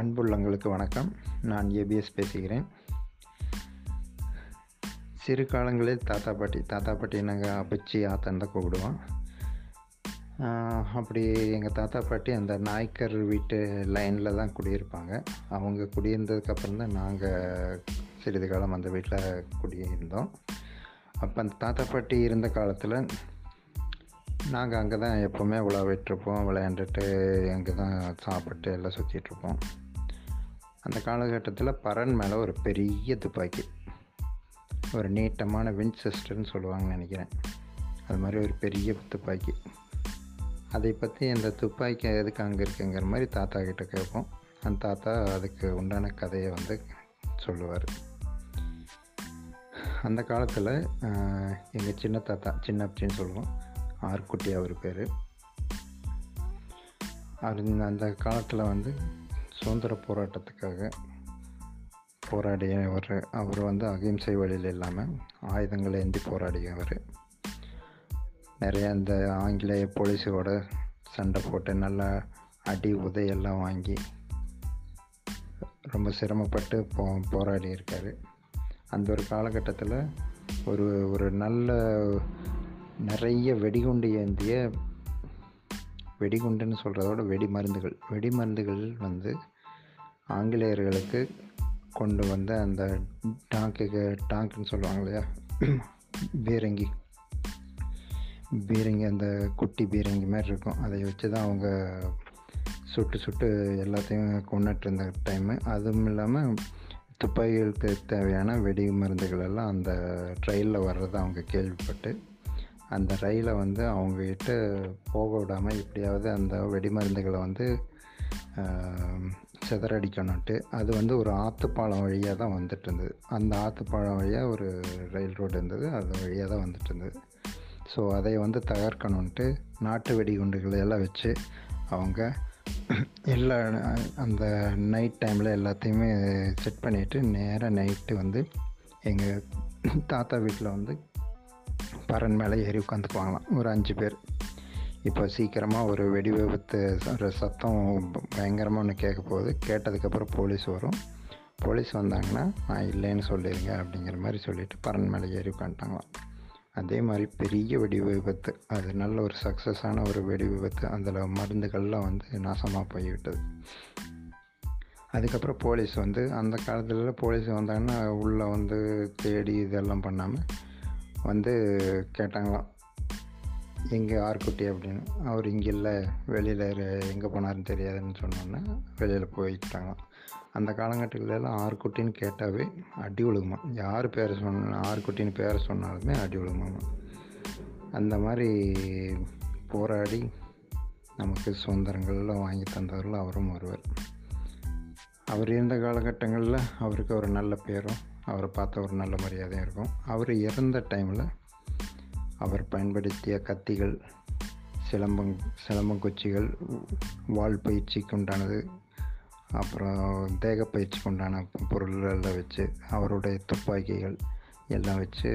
அன்புள்ளங்களுக்கு வணக்கம். நான் ஏபிஎஸ் பேசுகிறேன். சிறு காலங்களில் தாத்தா பாட்டி தாத்தா பாட்டி நாங்கள் அப்பச்சி ஆத்தன் தான் கூப்பிடுவோம் அப்படி எங்கள் தாத்தா பாட்டி அந்த நாய்க்கர் வீட்டு லைனில் தான் குடியிருப்பாங்க. அவங்க குடியிருந்ததுக்கப்புறம் தான் நாங்கள் சிறிது காலம் அந்த வீட்டில் குடியிருந்தோம். அப்போ அந்த தாத்தா பாட்டி இருந்த காலத்தில் நாங்கள் அங்கே தான் எப்போவுமே விளாவிட்டுருப்போம் விளையாண்டுட்டு அங்கே தான் சாப்பிட்டு எல்லாம் சுற்றிட்டுருப்போம் அந்த காலகட்டத்தில் பரன் மேலே ஒரு பெரிய துப்பாக்கி. ஒரு நீட்டமான வின்செஸ்டர்னு சொல்லுவாங்கன்னு நினைக்கிறேன். அது மாதிரி ஒரு பெரிய துப்பாக்கி. அதை பற்றி அந்த துப்பாக்கி எதுக்கு அங்கே இருக்குங்கிற மாதிரி தாத்தா கிட்ட கேட்போம். அந்த தாத்தா அதுக்கு உண்டான கதையை வந்து சொல்லுவார். அந்த காலத்தில் எங்கள் சின்ன தாத்தா சின்ன அப்படின்னு சொல்லுவோம். ஆர்குட்டி அவர் பேர். அவர் அந்த காலத்தில் வந்து சுதந்திர போராட்டத்துக்காக போராடியவர் அவர் வந்து அகிம்சை வழியில் இல்லாமல் ஆயுதங்களை ஏந்தி போராடியவர் நிறைய இந்த ஆங்கிலேய போலீஸோட சண்டை போட்டு நல்லா அடி உதையெல்லாம் வாங்கி ரொம்ப சிரமப்பட்டு போ போராடி இருக்கார். அந்த ஒரு காலகட்டத்தில் ஒரு ஒரு நல்ல நிறைய வெடிகுண்டு ஏந்திய வெடிகுண்டுன்னு சொல்கிறதோட வெடி மருந்துகள் வெடி மருந்துகள் வந்து ஆங்கிலேயர்களுக்கு கொண்டு வந்த அந்த டாங்குக்கு டாங்குன்னு சொல்லுவாங்க இல்லையா? பீரங்கி. பீரங்கி அந்த குட்டி பீரங்கி மாதிரி இருக்கும். அதை வச்சு தான் அவங்க சுட்டு சுட்டு எல்லாத்தையும் கொண்டுட்டு இருந்த டைமு அதுவும் இல்லாமல் துப்பாக்கிகளுக்கு தேவையான வெடி மருந்துகள் எல்லாம் அந்த ட்ரெயிலில் வர்றதை அவங்க கேள்விப்பட்டு அந்த ரயிலை வந்து அவங்கக்கிட்ட போக விடாமல் எப்படியாவது அந்த வெடி மருந்துகளை வந்து சிதறடிக்கணுன்ட்டு அது வந்து ஒரு ஆற்றுப்பாலம் வழியாக தான் வந்துட்டு இருந்தது அந்த ஆற்றுப்பாலம் வழியாக ஒரு ரயில் ரோடு இருந்தது அது வழியாக தான் வந்துட்டு இருந்தது ஸோ அதை வந்து தகர்க்கணுன்ட்டு நாட்டு வெடிகுண்டுகளை எல்லாம் வச்சு அவங்க எல்லா அந்த நைட் டைமில் எல்லாத்தையுமே செட் பண்ணிவிட்டு நேராக நைட்டு வந்து எங்கள் தாத்தா வீட்டில் வந்து பறன் மேலே ஏறி உட்காந்துக்குவாங்களாம் ஒரு அஞ்சு பேர். இப்போ சீக்கிரமாக ஒரு வெடி விபத்து ஒரு சத்தம் பயங்கரமாக ஒன்று கேட்க போகுது கேட்டதுக்கப்புறம் போலீஸ் வரும். போலீஸ் வந்தாங்கன்னா நான் இல்லைன்னு சொல்லிடுங்க அப்படிங்கிற மாதிரி சொல்லிவிட்டு பரன் மேலே ஏறி உட்காந்துட்டாங்களாம் அதே மாதிரி பெரிய வெடி விபத்து. அது நல்ல ஒரு சக்ஸஸான ஒரு வெடி விபத்து. அதில் மருந்துகள்லாம் வந்து நாசமாக போய்விட்டது. அதுக்கப்புறம் போலீஸ் வந்து அந்த காலத்தில் போலீஸ் வந்தாங்கன்னா உள்ளே வந்து தேடி இதெல்லாம் பண்ணாமல் வந்து கேட்டாங்களாம். எங்கே ஆர்குட்டி அப்படின்னு அவர் இங்கே இல்லை வெளியில் எங்கே போனாருன்னு தெரியாதுன்னு சொன்னோன்னே வெளியில் போயிட்டாங்களாம் அந்த காலகட்டத்திலலாம் ஆர்குட்டின்னு கேட்டாவே அடி விழுகுமா யார் பேர் சொன்ன ஆர்குட்டின்னு பேரை சொன்னாலுமே அடி விழுகுமாமா அந்த மாதிரி போராடி நமக்கு சுதந்திரங்கள்லாம் வாங்கி தந்தவர்கள் அவரும் ஒருவர். அவர் இருந்த காலகட்டங்களில் அவருக்கு ஒரு நல்ல பேரும் அவரை பார்த்த ஒரு நல்ல மரியாதையும் இருக்கும். அவர் இறந்த டைமில் அவர் பயன்படுத்திய கத்திகள் சிலம்பங் சிலம்பங்குச்சிகள் வால் பயிற்சிக்கு உண்டானது அப்புறம் தேக பயிற்சிக்கு உண்டான பொருள்களை வச்சு அவருடைய துப்பாக்கிகள் எல்லாம் வச்சு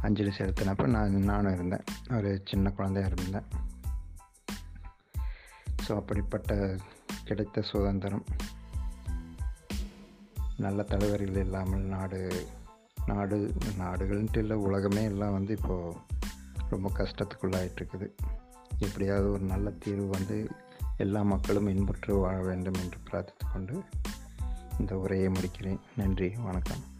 அஞ்சலி செலுத்தினப்போ நான் நானும் இருந்தேன். ஒரு சின்ன குழந்தையாக இருந்தேன். ஸோ அப்படிப்பட்ட கிடைத்த சுதந்திரம். நல்ல தலைவர்கள் இல்லாமல் நாடு நாடு நாடுகள்ன்ட்டு இல்லை உலகமே எல்லாம் வந்து இப்போது ரொம்ப கஷ்டத்துக்குள்ளாயிட்டுருக்குது. எப்படியாவது ஒரு நல்ல தீர்வு வந்து எல்லா மக்களும் இன்புற்று வாழ வேண்டும் என்று பிரார்த்தித்து கொண்டு இந்த உரையை முடிக்கிறேன். நன்றி வணக்கம்.